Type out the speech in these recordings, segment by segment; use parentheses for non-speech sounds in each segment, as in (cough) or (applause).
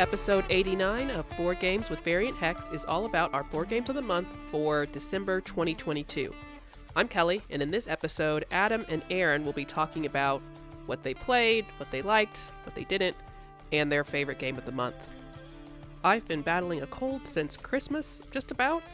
Episode 89 of Board Games with Variant Hex is all about our board games of the month for December 2022. I'm Kelly, and in this episode, Adam and Aaron will be talking about what they played, what they liked, what they didn't, and their favorite game of the month. I've been battling a cold since Christmas, just about,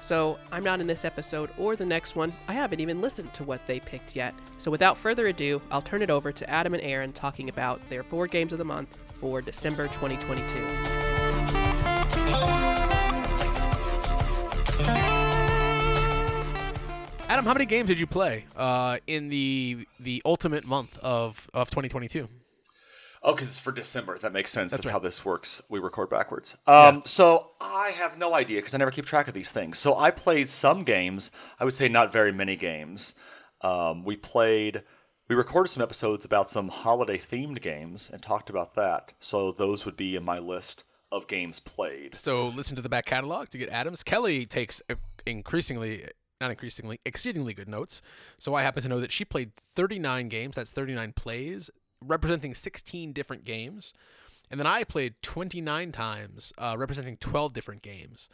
so I'm not in this episode or the next one. I haven't even listened to what they picked yet. So without further ado, I'll turn it over to Adam and Aaron talking about their board games of the month for December 2022. Adam, how many games did you play uh, in the the ultimate month of, of 2022? Oh, because it's for December. That makes sense. That's, right. how this works. We record backwards. Um, So I have no idea because I never keep track of these things. So I played some games. I would say not very many games. Um, we played. We recorded some episodes about some holiday themed games and talked about that. So those would be in my list of games played. So listen to the back catalog to get Adams. Kelly takes uh, increasingly, not increasingly, exceedingly good notes. So I happen to know that she played 39 games. That's 39 plays, representing 16 different games. And then I played 29 times, uh, representing 12 different games.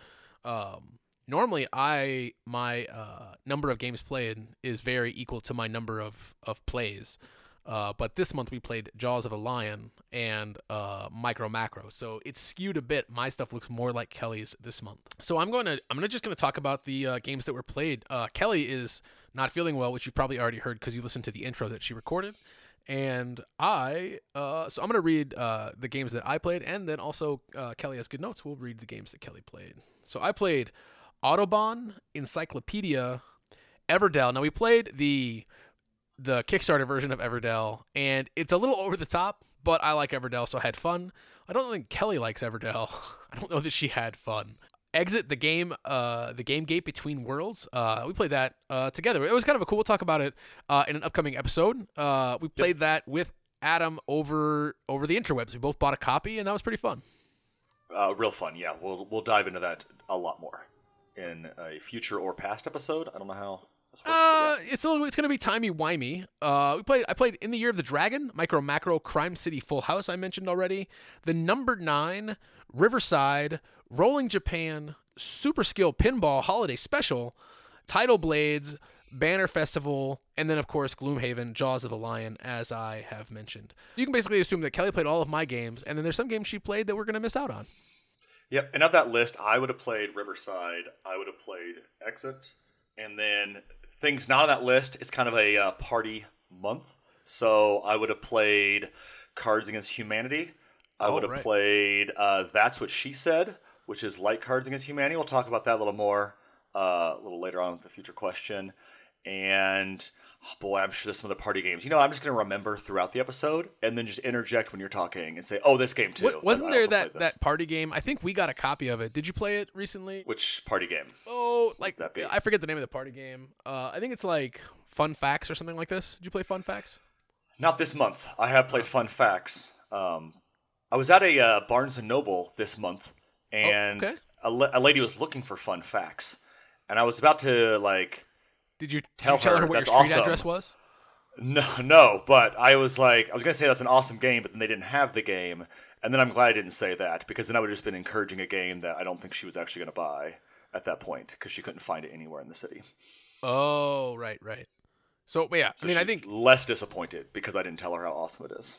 Um, normally, I my uh, number of games played is very equal to my number of of plays. Uh, but this month we played Jaws of a Lion and uh, Micro Macro, so it's skewed a bit. My stuff looks more like Kelly's this month. So I'm going to I'm gonna just going to talk about the uh, games that were played. Uh, Kelly is not feeling well, which you probably already heard because you listened to the intro that she recorded. And I, uh, so I'm gonna read uh, the games that I played, and then also Kelly has good notes. We'll read the games that Kelly played. So I played Autobahn, Encyclopedia, Everdell. Now we played the the Kickstarter version of Everdell, and it's a little over the top, but I like Everdell, so I had fun. I don't think Kelly likes Everdell. (laughs) I don't know that she had fun. Exit the game, uh, the game gate between worlds. Uh, we played that uh, together. It was kind of a cool. We'll talk about it uh, in an upcoming episode. Uh, we played that with Adam over over the interwebs. We both bought a copy, and that was pretty fun. Uh, real fun. Yeah, we'll we'll dive into that a lot more in a future or past episode. I don't know how. Uh, it's a little, it's gonna be timey wimey. Uh, we played. I played in the year of the dragon, micro macro, crime city, full house. I mentioned already. The number nine, Riverside, Rolling Japan, Super Skill Pinball Holiday Special, Tidal Blades, Banner Festival, and then of course Gloomhaven, Jaws of the Lion, as I have mentioned. You can basically assume that Kelly played all of my games, and then there's some games she played that we're gonna miss out on. Yep, and of that list, I would have played Riverside. I would have played Exit, and then things not on that list. It's kind of a uh, party month, so I would have played Cards Against Humanity. I Oh, would have right. played uh, That's What She Said, which is like Cards Against Humanity. We'll talk about that a little more uh, a little later on with the future question. And oh boy, I'm sure there's some other party games. You know, I'm just going to remember throughout the episode and then just interject when you're talking and say, "Oh, this game too." Wa- wasn't there that that party game? I think we got a copy of it. Did you play it recently? Which party game? Oh, like that be? I forget the name of the party game. Uh, I think it's like Fun Facts or something like this. Did you play Fun Facts? Not this month. I have played Fun Facts. Um, I was at a uh, Barnes and Noble this month, and Oh, okay. a, a lady was looking for Fun Facts, and I was about to like, Did you Tell did you tell her, her, what your that's street awesome. address was? no, no, but I was like, I was gonna say that's an awesome game, but then they didn't have the game, and then I'm glad I didn't say that because then I would have just been encouraging a game that I don't think she was actually gonna buy at that point because she couldn't find it anywhere in the city. Oh, right, right. So yeah, So I mean, I think less disappointed because I didn't tell her how awesome it is.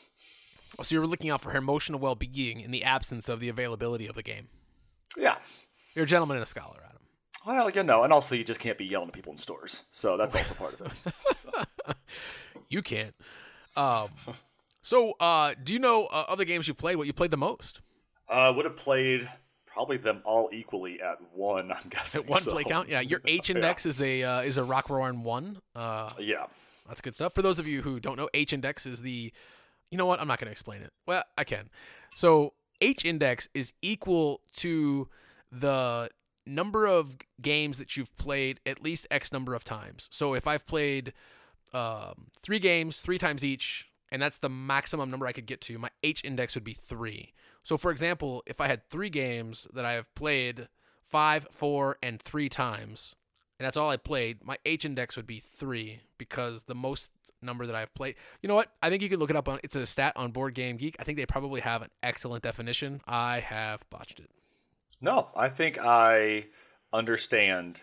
Oh, so. You were looking out for her emotional well-being in the absence of the availability of the game. Yeah. You're a gentleman and a scholar, Adam. Well, you know, and also you just can't be yelling at people in stores, so that's also part of it. So- (laughs) You can't. Um, so uh, do you know uh, other games you played? What you played the most? Uh, would have played probably them all equally at one. I'm guessing. At one so- play count. Yeah, your (laughs) H index is a uh, is a Rock Roarin one. Uh, Yeah. That's good stuff. For those of you who don't know, H index is the you know what? I'm not going to explain it. Well, I can. So, H index is equal to the number of games that you've played at least X number of times. So, if I've played um, three games, three times each, and that's the maximum number I could get to, my H index would be three. So, for example, if I had three games that I have played five, four, and three times, and that's all I played, my H index would be three because the most number that I've played. You know what? I think you can look it up on. It's a stat on Board Game Geek. I think they probably have an excellent definition. I have botched it. No, I think I understand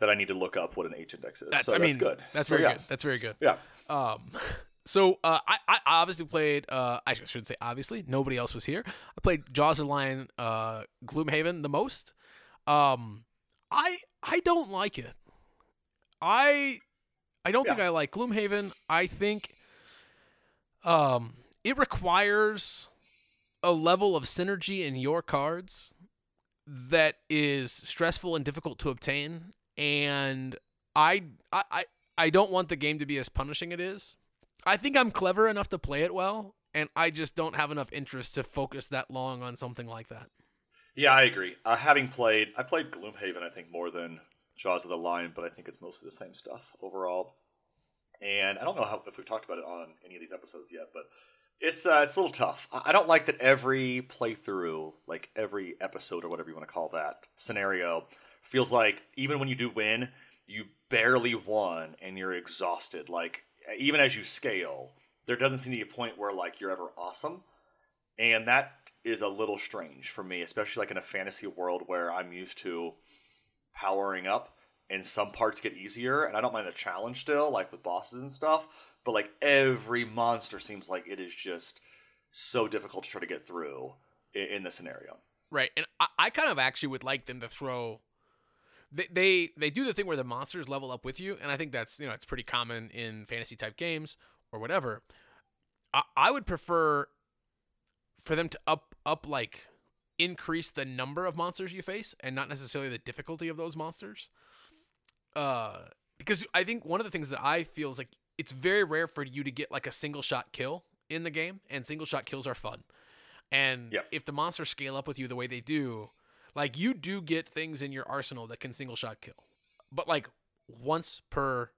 that I need to look up what an H index is. That's, so I that's mean, good. That's So, very yeah. good. That's very good. Yeah. Um, so uh, I, I obviously played. Uh, I shouldn't say obviously. Nobody else was here. I played Jaws of the Lion, uh, Gloomhaven the most. Um, I I don't like it. I I don't think I like Gloomhaven. I think um it requires a level of synergy in your cards that is stressful and difficult to obtain and I I I, don't want the game to be as punishing it is. I think I'm clever enough to play it well and I just don't have enough interest to focus that long on something like that. Yeah, I agree. Uh, having played, I played Gloomhaven, I think, more than Jaws of the Lion, but I think it's mostly the same stuff overall. And I don't know how, if we've talked about it on any of these episodes yet, but it's uh, it's a little tough. I don't like that every playthrough, like every episode or whatever you want to call that scenario, feels like even when you do win, you barely won and you're exhausted. Like even as you scale, there doesn't seem to be a point where like you're ever awesome and that is a little strange for me especially like in a fantasy world where i'm used to powering up and some parts get easier and i don't mind the challenge still like with bosses and stuff but like every monster seems like it is just so difficult to try to get through in, in the scenario Right, and I, I kind of actually would like them to throw. They, they they do the thing where the monsters level up with you, and I think that's you know it's pretty common in fantasy type games or whatever. I, I would prefer for them to up up like increase the number of monsters you face and not necessarily the difficulty of those monsters. Uh, because I think one of the things that I feel is like it's very rare for you to get like a single shot kill in the game, and single shot kills are fun. And Yep. if the monsters scale up with you the way they do, like you do get things in your arsenal that can single shot kill. But like once per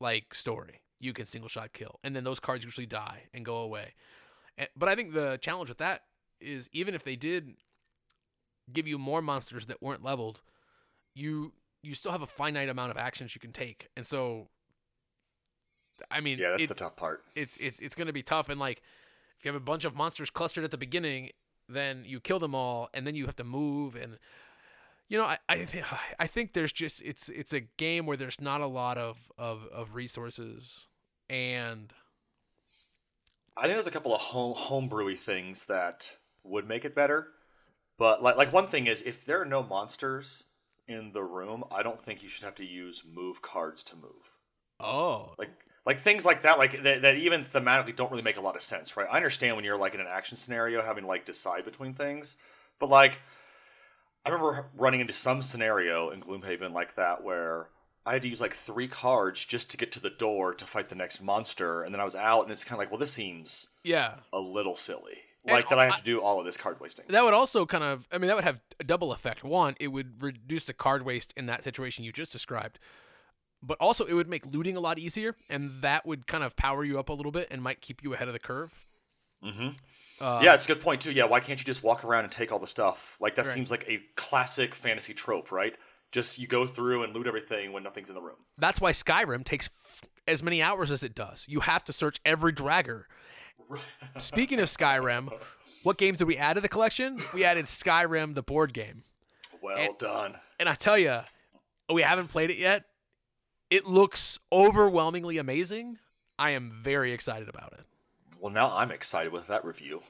like story, you can single shot kill. And then those cards usually die and go away. But I think the challenge with that is even if they did give you more monsters that weren't leveled, you you still have a finite amount of actions you can take. And so I mean, yeah that's it- the tough part it's it's it's going to be tough and like if you have a bunch of monsters clustered at the beginning then you kill them all and then you have to move and you know I I, th- I think there's just it's it's a game where there's not a lot of of, of resources and I think there's a couple of home homebrewy things that would make it better. But like like one thing is if there are no monsters in the room, I don't think you should have to use move cards to move. oh Like like things like that like that, that even thematically don't really make a lot of sense, right? I understand when you're like in an action scenario having to like decide between things, but like I remember running into some scenario in Gloomhaven like that where I had to use like three cards just to get to the door to fight the next monster, and then I was out, and it's kind of like, well, this seems yeah a little silly. And Like that I have to do all of this card wasting. that would also kind of i mean that would have a double effect one it would reduce the card waste in that situation you just described but also it would make looting a lot easier and that would kind of power you up a little bit and might keep you ahead of the curve Mm-hmm. uh, yeah, it's a good point too. Yeah, why can't you just walk around and take all the stuff? Like that Right. seems like a classic fantasy trope, right? Just you go through and loot everything when nothing's in the room. That's why Skyrim takes f- as many hours as it does. You have to search every draugr. Speaking of Skyrim, what games did we add to the collection? We added Skyrim, the board game. Well And- done. And I tell you, we haven't played it yet. It looks overwhelmingly amazing. I am very excited about it. Well, now I'm excited with that review,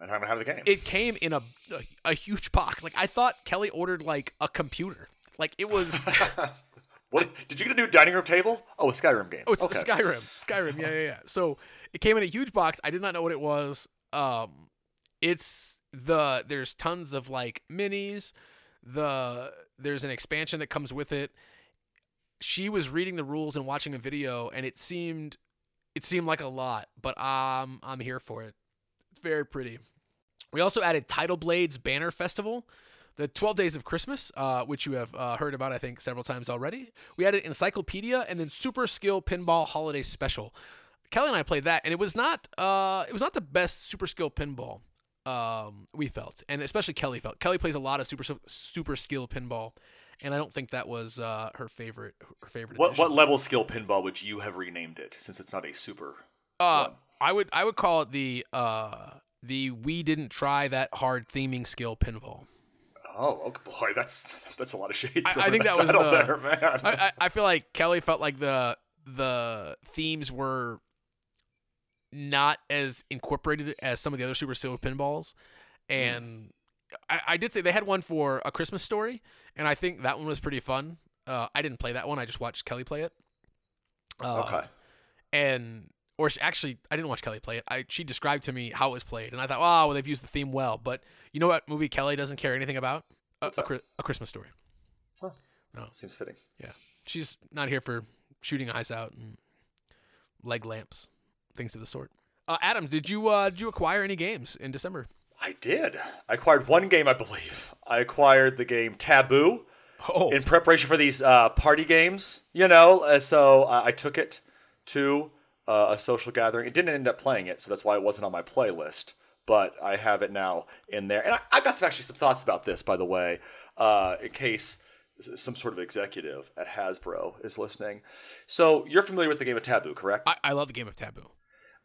and I'm gonna have the game. It came in a a, a huge box. Like I thought Kelly ordered like a computer. Like it was (laughs) what did you get a new dining room table? Oh, a Skyrim game. Oh, it's okay. Skyrim. Skyrim. Yeah, yeah, yeah. So it came in a huge box. I did not know what it was. Um, it's the there's tons of like minis. The there's an expansion that comes with it. She was reading the rules and watching a video, and it seemed it seemed like a lot, but um, I'm here for it. It's very pretty. We also added Tidal Blades Banner Festival, the 12 Days of Christmas, uh, which you have uh, heard about, I think, several times already. We added Encyclopedia and then Super Skill Pinball Holiday Special. Kelly and I played that, and it was not uh, it was not the best Super Skill Pinball um, we felt, and especially Kelly felt. Kelly plays a lot of Super Super Skill Pinball, and I don't think that was uh, her favorite. Her favorite. What what level skill pinball would you have renamed it since it's not a super? Uh? I would I would call it the uh the we didn't try that hard theming skill pinball. Oh, okay, boy, that's that's a lot of shade. I- I think that was the- there, man. I, I I feel like Kelly felt like the the themes were not as incorporated as some of the other Super Skill pinballs, and I, I did say they had one for a Christmas story, and I think that one was pretty fun. Uh, I didn't play that one; I just watched Kelly play it. Uh, okay. and or she, actually I didn't watch Kelly play it. I she described to me how it was played, and I thought, oh, well, they've used the theme well. But you know what movie Kelly doesn't care anything about? A, a, a Christmas Story. Seems fitting. Yeah, she's not here for shooting eyes out and leg lamps, things of the sort. Uh, Adam, did you uh, did you acquire any games in December? I did. I acquired one game, I believe. I acquired the game Taboo Oh, in preparation for these uh, party games. You know, uh, so uh, I took it to uh, a social gathering. It didn't end up playing it, so that's why it wasn't on my playlist. But I have it now in there, and I, I got some actually some thoughts about this, by the way, uh, in case some sort of executive at Hasbro is listening. So you're familiar with the game of Taboo, correct? I, I love the game of Taboo.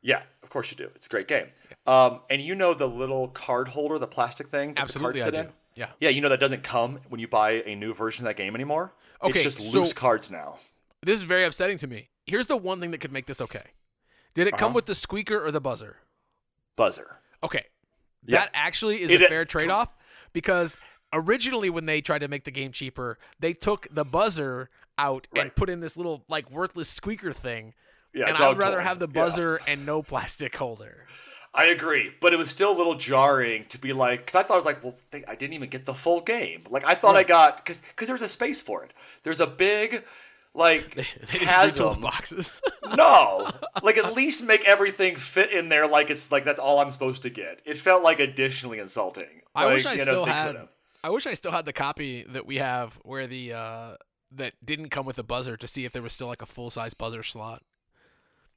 Yeah, of course you do. It's a great game. Um, and you know the little card holder, the plastic thing that Absolutely, the I do. in? Yeah. Yeah, you know that doesn't come when you buy a new version of that game anymore. Okay, it's just so- loose cards now. This is very upsetting to me. Here's the one thing that could make this okay. Did it come Uh-huh. with the squeaker or the buzzer? Buzzer. Okay. Yeah. That actually is It- a fair trade off because originally when they tried to make the game cheaper, they took the buzzer out and put in this little like worthless squeaker thing. Yeah, and I would rather toy. have the Yeah. buzzer and no plastic holder. I agree, but it was still a little jarring to be like, because I thought I was like, well, they, I didn't even get the full game. Like I thought I got because because there's a space for it. There's a big like (laughs) They didn't refill the chasm. boxes. (laughs) No, (laughs) like at least make everything fit in there. Like it's like that's all I'm supposed to get. It felt like additionally insulting. I wish I you know, still had. I wish I still had the copy that we have where the uh that didn't come with the buzzer to see if there was still like a full size buzzer slot.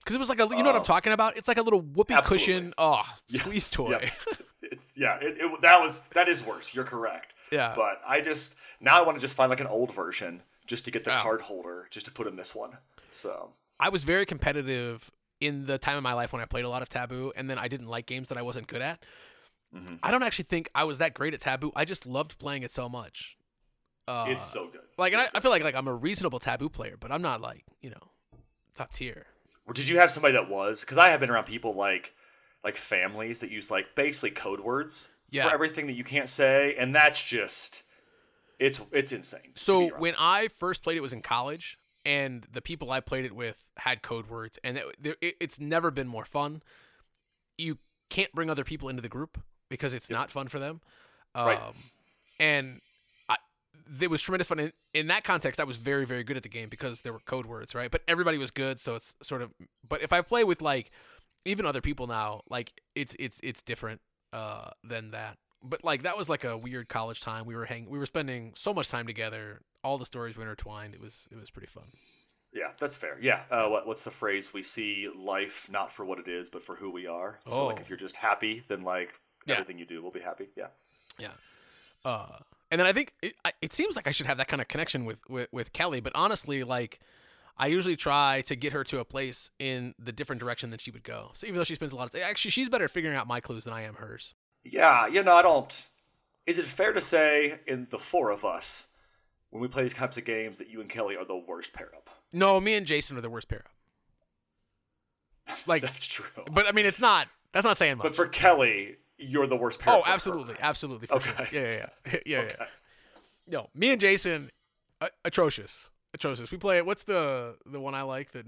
Because it was like a, you know what I'm Oh. talking about? It's like a little whoopee Absolutely. cushion, oh, Yeah. squeeze toy. Yeah. (laughs) It's yeah, it, it, that was that is worse. You're correct. Yeah. But I just now I want to just find like an old version just to get the Oh. card holder just to put in this one. So I was very competitive in the time of my life when I played a lot of Taboo, and then I didn't like games that I wasn't good at. Mm-hmm. I don't actually think I was that great at Taboo. I just loved playing it so much. Uh, it's so good. like, and I, I feel like like I'm a reasonable Taboo player, but I'm not like you know top tier. Or did you have somebody that was? Because I have been around people like like families that use like basically code words Yeah. for everything that you can't say, and that's just it's it's insane. So when I first played it was in college, and the people I played it with had code words, and it, it, it's never been more fun. You can't bring other people into the group because it's not fun for them. Um, Right. And it was tremendous fun. In, in that context, I was very, very good at the game because there were code words, right? But everybody was good, so it's sort of. But if I play with like even other people now, like it's it's it's different uh, than that. But like that was like a weird college time. We were hang we were spending so much time together. All the stories were intertwined. It was it was pretty fun. yeah, that's fair. Yeah, uh, what what's the phrase? We see life not for what it is, but for who we are. So like Oh. if you're just happy, then like Yeah. everything you do will be happy. Yeah. Yeah. Uh, and then I think it, it seems like I should have that kind of connection with, with with Kelly, but honestly, like I usually try to get her to a place in the different direction than she would go. So even though she spends a lot of actually, she's better at figuring out my clues than I am hers. Yeah, you know, I don't. Is it fair to say, in the four of us, when we play these types of games, that you and Kelly are the worst pair up? No, me and Jason are the worst pair up. (laughs) Like, That's true. but I mean, it's not. That's not saying much. But for Kelly, you're the worst pair. oh, absolutely, absolutely. Okay. Sure. Yeah, yeah, yeah, (laughs) yeah, yeah. No, me and Jason, uh, atrocious, atrocious. We play. What's the the one I like? The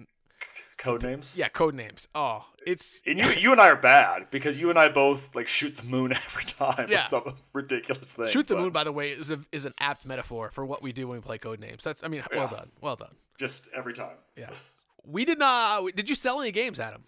Code names. yeah, code names. Oh, it's And you, you and I are bad because you and I both like shoot the moon (laughs) every time Yeah. some ridiculous thing. Shoot the but moon, by the way, is a, is an apt metaphor for what we do when we play code names. That's, I mean, well Yeah. done, well done. Just every time. Yeah, we did not. Did you sell any games, Adam?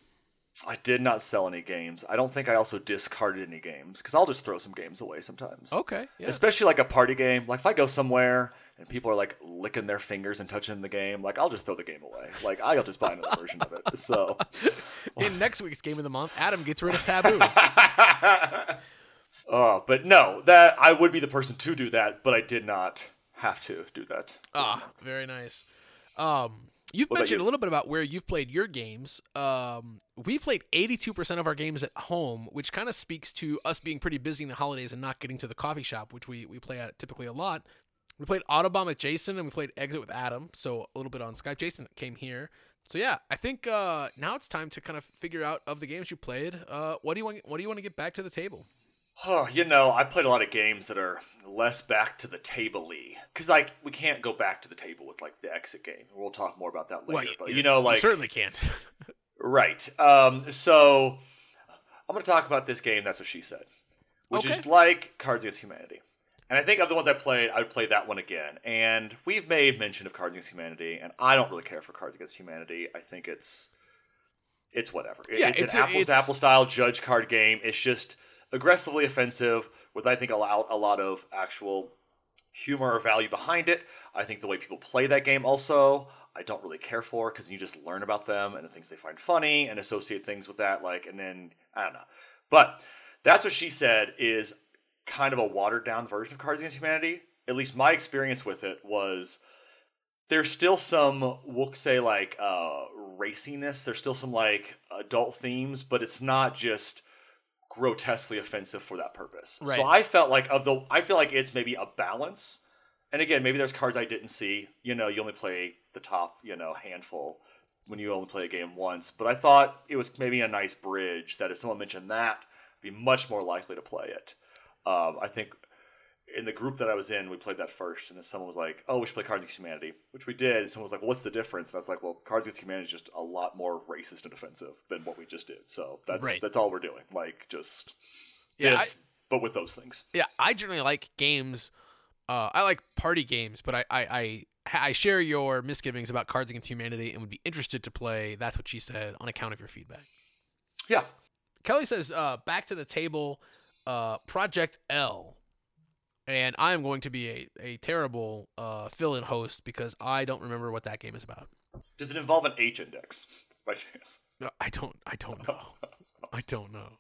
I did not sell any games. I don't think I also discarded any games because I'll just throw some games away sometimes. Okay, yeah. Especially like a party game. Like if I go somewhere and people are like licking their fingers and touching the game, like I'll just throw the game away. Like I'll just buy another version of it. So (laughs) In next week's game of the month, Adam gets rid of Taboo. Uh, (laughs) but no, that I would be the person to do that, but I did not have to do that. Ah, very nice. Um, you've What mentioned you? a little bit about where you've played your games. Um, we've played 82% of our games at home, which kind of speaks to us being pretty busy in the holidays and not getting to the coffee shop, which we, we play at typically a lot. We played Autobahn with Jason and we played Exit with Adam, so a little bit on Skype. Jason came here. So yeah, I think uh, now it's time to kind of figure out of the games you played. Uh, what do you want? What do you want to get back to the table? Oh, you know, I played a lot of games that are less back to the table-y. Because, like, we can't go back to the table with, like, the exit game. We'll talk more about that later. but, you know, like... certainly can't. (laughs) Right. Um, so, I'm going to talk about this game, That's What She Said. Which is like Cards Against Humanity. And I think of the ones I played, I would play that one again. And we've made mention of Cards Against Humanity, and I don't really care for Cards Against Humanity. I think it's... It's whatever. Yeah, it's, it's an a- apples to apple style judge card game. It's just aggressively offensive with I think a lot, a lot of actual humor or value behind it. I think the way people play that game also I don't really care for because you just learn about them and the things they find funny and associate things with that like and then I don't know. But that's what she said is kind of a watered down version of Cards Against Humanity. At least my experience with it was there's still some we'll say like uh raciness there's still some like adult themes but it's not just grotesquely offensive for that purpose. Right. so i felt like of the i feel like it's maybe a balance. And again maybe there's cards i didn't see. You know you only play the top you know handful when you only play a game once. But i thought it was maybe a nice bridge that if someone mentioned that I'd be much more likely to play it. Um, i think in the group that I was in, we played that first, and then someone was like, "Oh, we should play Cards Against Humanity," which we did. And someone was like, well, "What's the difference?" And I was like, "Well, Cards Against Humanity is just a lot more racist and offensive than what we just did. So that's Right. that's all we're doing. Like just Yeah, this, but with those things." yeah, I generally like games. Uh, I like party games, but I, I, I, I share your misgivings about Cards Against Humanity and would be interested to play. That's what she said on account of your feedback. Yeah, Kelly says, uh, back to the table, uh, Project L. And I am going to be a, a terrible uh, fill in host because I don't remember what that game is about. does it involve an H index (laughs) by chance? No, I don't. I don't know. I don't know.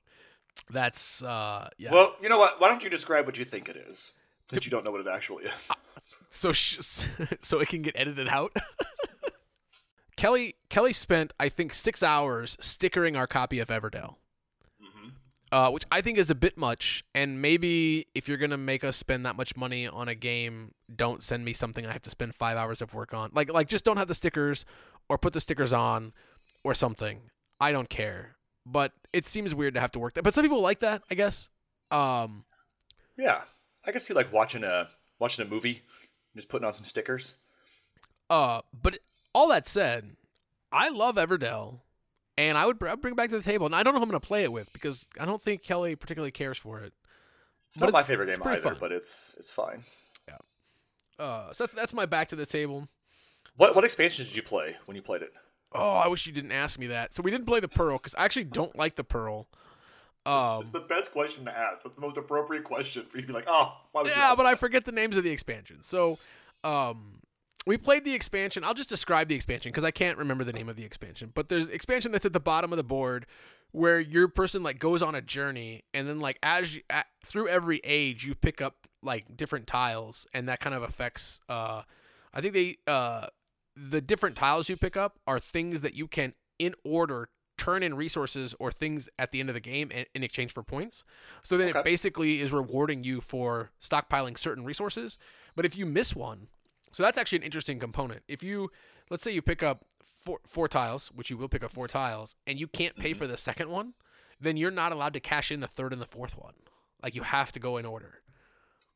That's uh, yeah. Well, you know what? Why don't you describe what you think it is, since you don't know what it actually is? (laughs) so sh- (laughs) so it can get edited out. Kelly Kelly spent I think six hours stickering our copy of Everdell, uh, which I think is a bit much. And maybe if you're gonna make us spend that much money on a game, don't send me something I have to spend five hours of work on. Like like just don't have the stickers, or put the stickers on, or something. I don't care. But it seems weird to have to work that. But some people like that, I guess. Um, yeah, I can see like watching a watching a movie, just putting on some stickers. Uh, but all that said, I love Everdell, and I would br- I'd bring it back to the table. And I don't know who I'm gonna play it with because I don't think Kelly particularly cares for it. It's But not my favorite it's game either, fun. but it's it's fine. Yeah. Uh, so that's, that's my back to the table. What what expansion did you play when you played it? Oh, I wish you didn't ask me that. So we didn't play the Pearl because I actually don't like the Pearl. Um, It's the best question to ask. That's the most appropriate question for you to be like, oh, why would you yeah, but I forget the names of the expansions. So, um, we played the expansion. I'll just describe the expansion because I can't remember the name of the expansion. But there's expansion that's at the bottom of the board where your person like goes on a journey, and then like as you, at, through every age you pick up like different tiles, and that kind of affects. Uh, I think they uh, the different tiles you pick up are things that you can in order turn in resources or things at the end of the game in, in exchange for points. So then Okay. it basically is rewarding you for stockpiling certain resources. But if you miss one, so that's actually an interesting component. If you let's say you pick up four four tiles, which you will pick up four tiles, and you can't pay mm-hmm. for the second one, then you're not allowed to cash in the third and the fourth one. Like you have to go in order.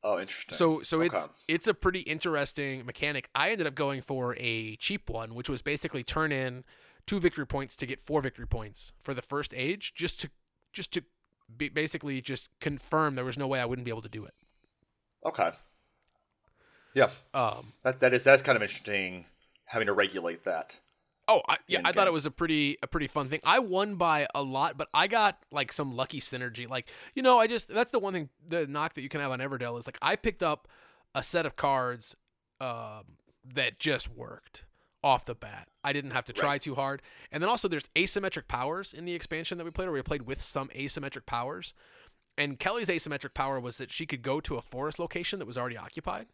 Oh, interesting. So so it's Okay. it's a pretty interesting mechanic. I ended up going for a cheap one, which was basically turn in two victory points to get four victory points for the first age, just to just to be, basically just confirm there was no way I wouldn't be able to do it. okay. Yeah, Um, that that is that's kind of interesting having to regulate that. Oh, I, yeah, I thought it was a pretty a pretty fun thing. I won by a lot, but I got like some lucky synergy. Like you know, I just that's the one thing the knock that you can have on Everdell is like I picked up a set of cards um, that just worked off the bat. I didn't have to try too hard, and then also there's asymmetric powers in the expansion that we played, or we played with some asymmetric powers. And Kelly's asymmetric power was that she could go to a forest location that was already occupied.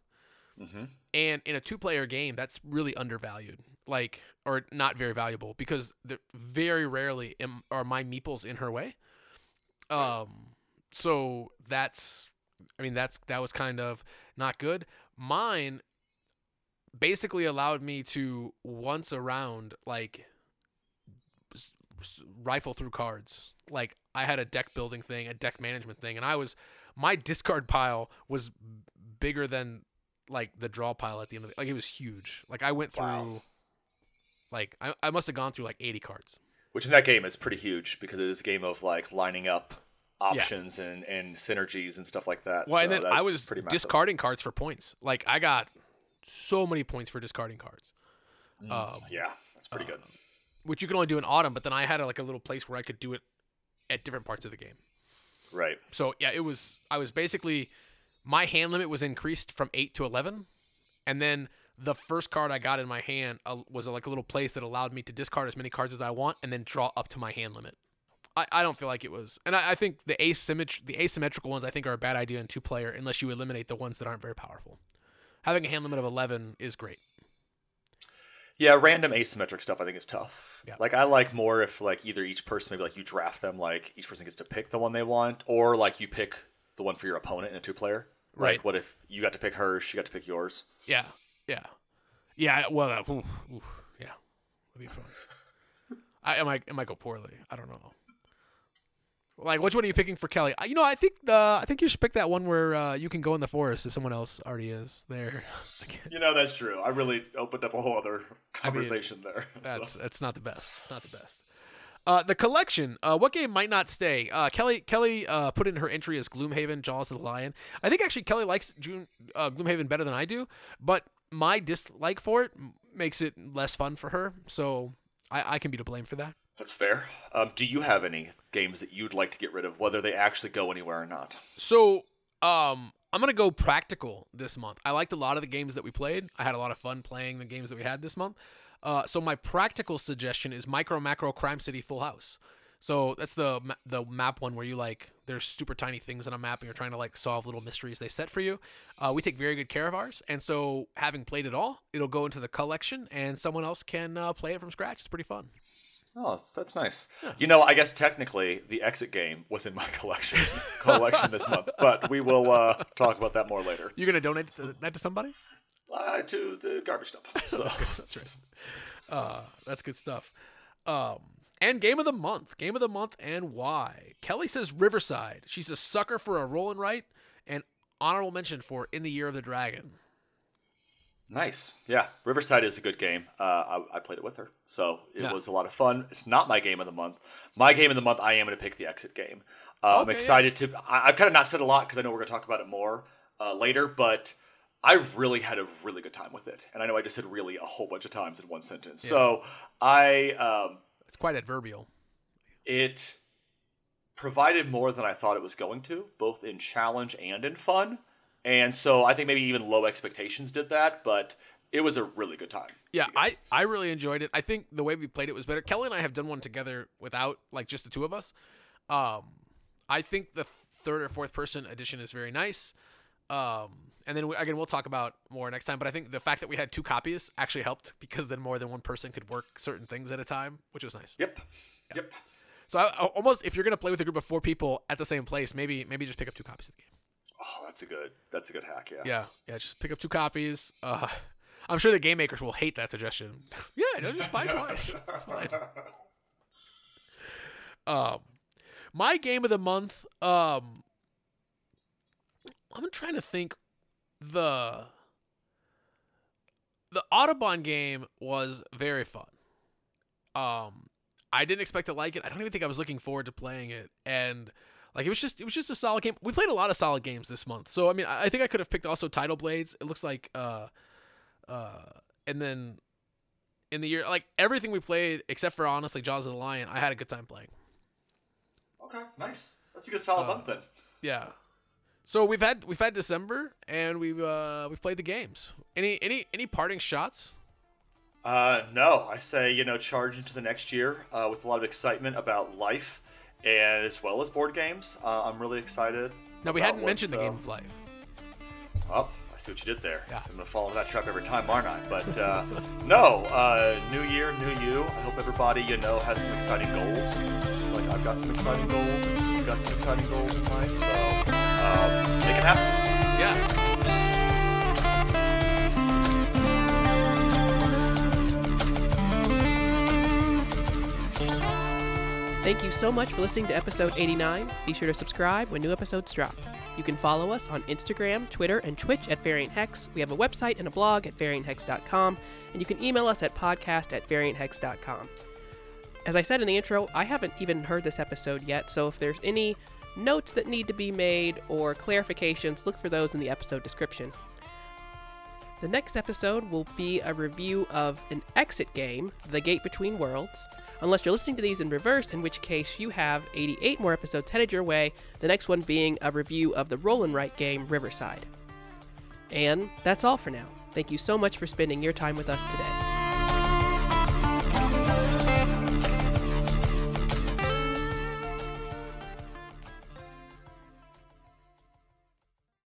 Mm-hmm. And in a two-player game, that's really undervalued, like or not very valuable because very rarely am, are my meeples in her way. Um, so that's, I mean, that's that was kind of not good. Mine basically allowed me to once around like s- s- rifle through cards. Like I had a deck building thing, a deck management thing, and I was my discard pile was bigger than like the draw pile at the end of the like it was huge. Like I went through Wow. like I, I must have gone through like 80 cards. Which in that game is pretty huge because it is a game of like lining up options and, and synergies and stuff like that. Well, and then I was discarding cards for points. Like I got so many points for discarding cards. Mm. Um, Yeah, that's pretty good. which you can only do in autumn, but then I had a, like a little place where I could do it at different parts of the game. Right. So yeah, it was I was basically my hand limit was increased from 8 to 11 and then the first card I got in my hand uh, was like a little place that allowed me to discard as many cards as I want and then draw up to my hand limit. I, I don't feel like it was, and I, I think the asymmetr- the asymmetrical ones I think are a bad idea in two player unless you eliminate the ones that aren't very powerful. Having a hand limit of 11 is great. Yeah, random asymmetric stuff I think is tough. Yeah. Like I like more if like either each person maybe like you draft them like each person gets to pick the one they want, or like you pick the one for your opponent in a two player. Right. Like what if you got to pick hers, she got to pick yours? Yeah, yeah, yeah. Well, uh, ooh, ooh, yeah, that'd be fun. (laughs) I, it might it might go poorly. I don't know. Like, which one are you picking for Kelly? You know, I think the I think you should pick that one where uh, you can go in the forest if someone else already is there. (laughs) You know that's true. I really opened up a whole other conversation there. That's (laughs) so. that's not the best. It's not the best. Uh, the collection. Uh, what game might not stay? Uh, Kelly Kelly uh, put in her entry as Gloomhaven, Jaws of the Lion. I think actually Kelly likes June, uh, Gloomhaven better than I do, but my dislike for it makes it less fun for her. So I, I can be to blame for that. That's fair. Um, do you have any games that you'd like to get rid of, whether they actually go anywhere or not? So um, I'm gonna go practical this month. I liked a lot of the games that we played. I had a lot of fun playing the games that we had this month. Uh, so my practical suggestion is Micro Macro Crime City Full House. So that's the the map one where you like there's super tiny things on a map and you're trying to like solve little mysteries they set for you. Uh, we take very good care of ours, and so having played it all, it'll go into the collection, and someone else can uh, play it from scratch. It's pretty fun. Oh, that's, that's nice. You know, I guess technically the exit game was in my (laughs) collection collection this month, but we will uh, talk about that more later. You're gonna donate that to somebody? Uh, to the garbage dump. (laughs) So (laughs) That's right. Uh, that's good stuff. Um, and game of the month, game of the month, and why? Kelly says Riverside. She's a sucker for a roll and write, and honorable mention for In the Year of the Dragon. nice. Yeah, Riverside is a good game. Uh, I, I played it with her, so it Yeah. was a lot of fun. It's not my game of the month. My game of the month, I am going to pick the exit game. Uh, I'm Okay, yeah. excited to. I, I've kind of not said a lot because I know we're going to talk about it more uh, later, but. I really had a really good time with it, and I know I just said "really" a whole bunch of times in one sentence. So I um, It's quite adverbial. it provided more than I thought it was going to, both in challenge and in fun. And so I think maybe even low expectations did that, but it was a really good time. Yeah, I. I really enjoyed it. I think the way we played it was better. Kelly and I have done one together without like just the two of us. Um, I think the third or fourth person edition is very nice. Um, and then we, again, we'll talk about more next time. But I think the fact that we had two copies actually helped because then more than one person could work certain things at a time, which was nice. Yep. Yep. So I, I- almost if you're gonna play with a group of four people at the same place, maybe maybe just pick up two copies of the game. Oh, that's a good that's a good hack, yeah. Yeah, yeah, just pick up two copies. Uh, (laughs) I'm sure the game makers will hate that suggestion. (laughs) yeah, no, just buy (laughs) twice. It's fine. Um, my game of the month. Um, I'm trying to think. The the Autobahn game was very fun. Um, I didn't expect to like it. I don't even think I was looking forward to playing it, and like it was just it was just a solid game. We played a lot of solid games this month, so I mean I I think I could have picked also Tidal Blades. It looks like uh, uh, and then in the year like everything we played except for honestly Jaws of the Lion, I had a good time playing. Okay, nice. That's a good solid Uh, month then. Yeah. So we've had we've had December and we've uh we've played the games. Any any any parting shots? Uh, no, I say you know charge into the next year uh, with a lot of excitement about life, and as well as board games. Uh, I'm really excited. No, we hadn't mentioned the game of life. Oh, I see what you did there. Yeah. I'm gonna fall into that trap every time, aren't I? But uh, (laughs) no, uh, new year, new you. I hope everybody you know has some exciting goals. Like I've got some exciting goals, you've got some exciting goals in life. So um, make it happen. Yeah. Thank you so much for listening to episode 89. Be sure to subscribe when new episodes drop. You can follow us on Instagram, Twitter, and Twitch at Variant Hex. We have a website and a blog at varianthex.com, and you can email us at podcast at varianthex.com. As I said in the intro, I haven't even heard this episode yet, so if there's any notes that need to be made or clarifications, look for those in the episode description. The next episode will be a review of an exit game, The Gate Between Worlds. Unless you're listening to these in reverse, in which case you have 88 more episodes headed your way, the next one being a review of the roll and write game Riverside. And that's all for now. Thank you so much for spending your time with us today.